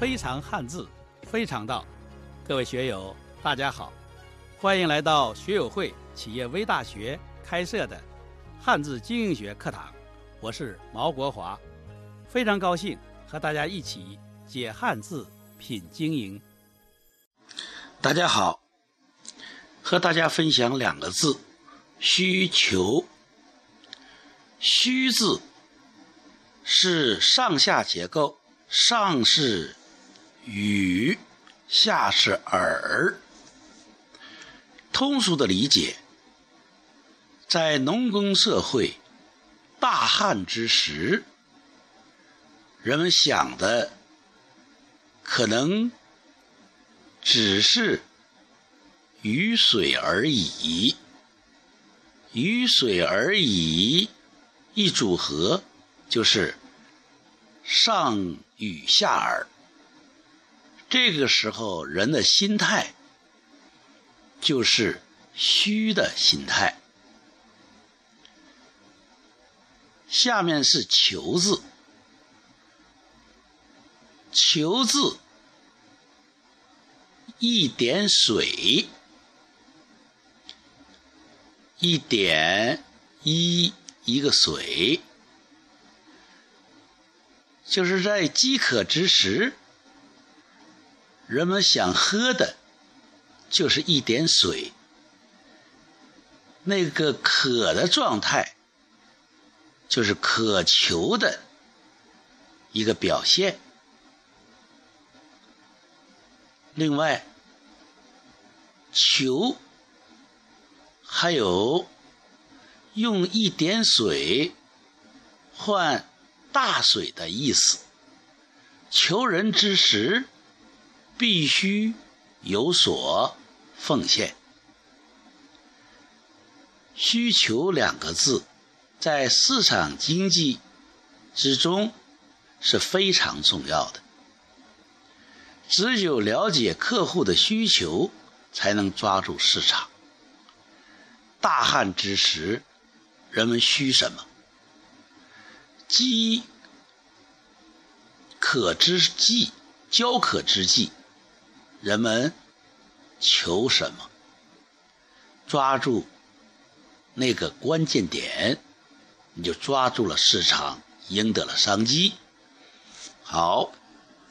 非常汉字，非常道。各位学友，大家好，欢迎来到学友会企业微大学开设的汉字经营学课堂。我是毛国华，非常高兴和大家一起解汉字、品经营。大家好，和大家分享两个字：需求。需字是上下结构，上是雨，下是耳。通俗的理解，在农耕社会、大旱之时，人们想的可能只是雨水而已，雨水而已，一组合就是上雨下耳。这个时候，人的心态就是虚的心态。下面是求字，求字一点水，一点一一个水，就是在饥渴之时。人们想喝的，就是一点水。那个渴的状态，就是渴求的一个表现。另外，求还有用一点水换大水的意思。求人之时。必须有所奉献。需求两个字，在市场经济之中是非常重要的。只有了解客户的需求，才能抓住市场。大旱之时，人们需什么？饥渴之际，焦渴之际。人们求什么？抓住那个关键点，你就抓住了市场，赢得了商机。好。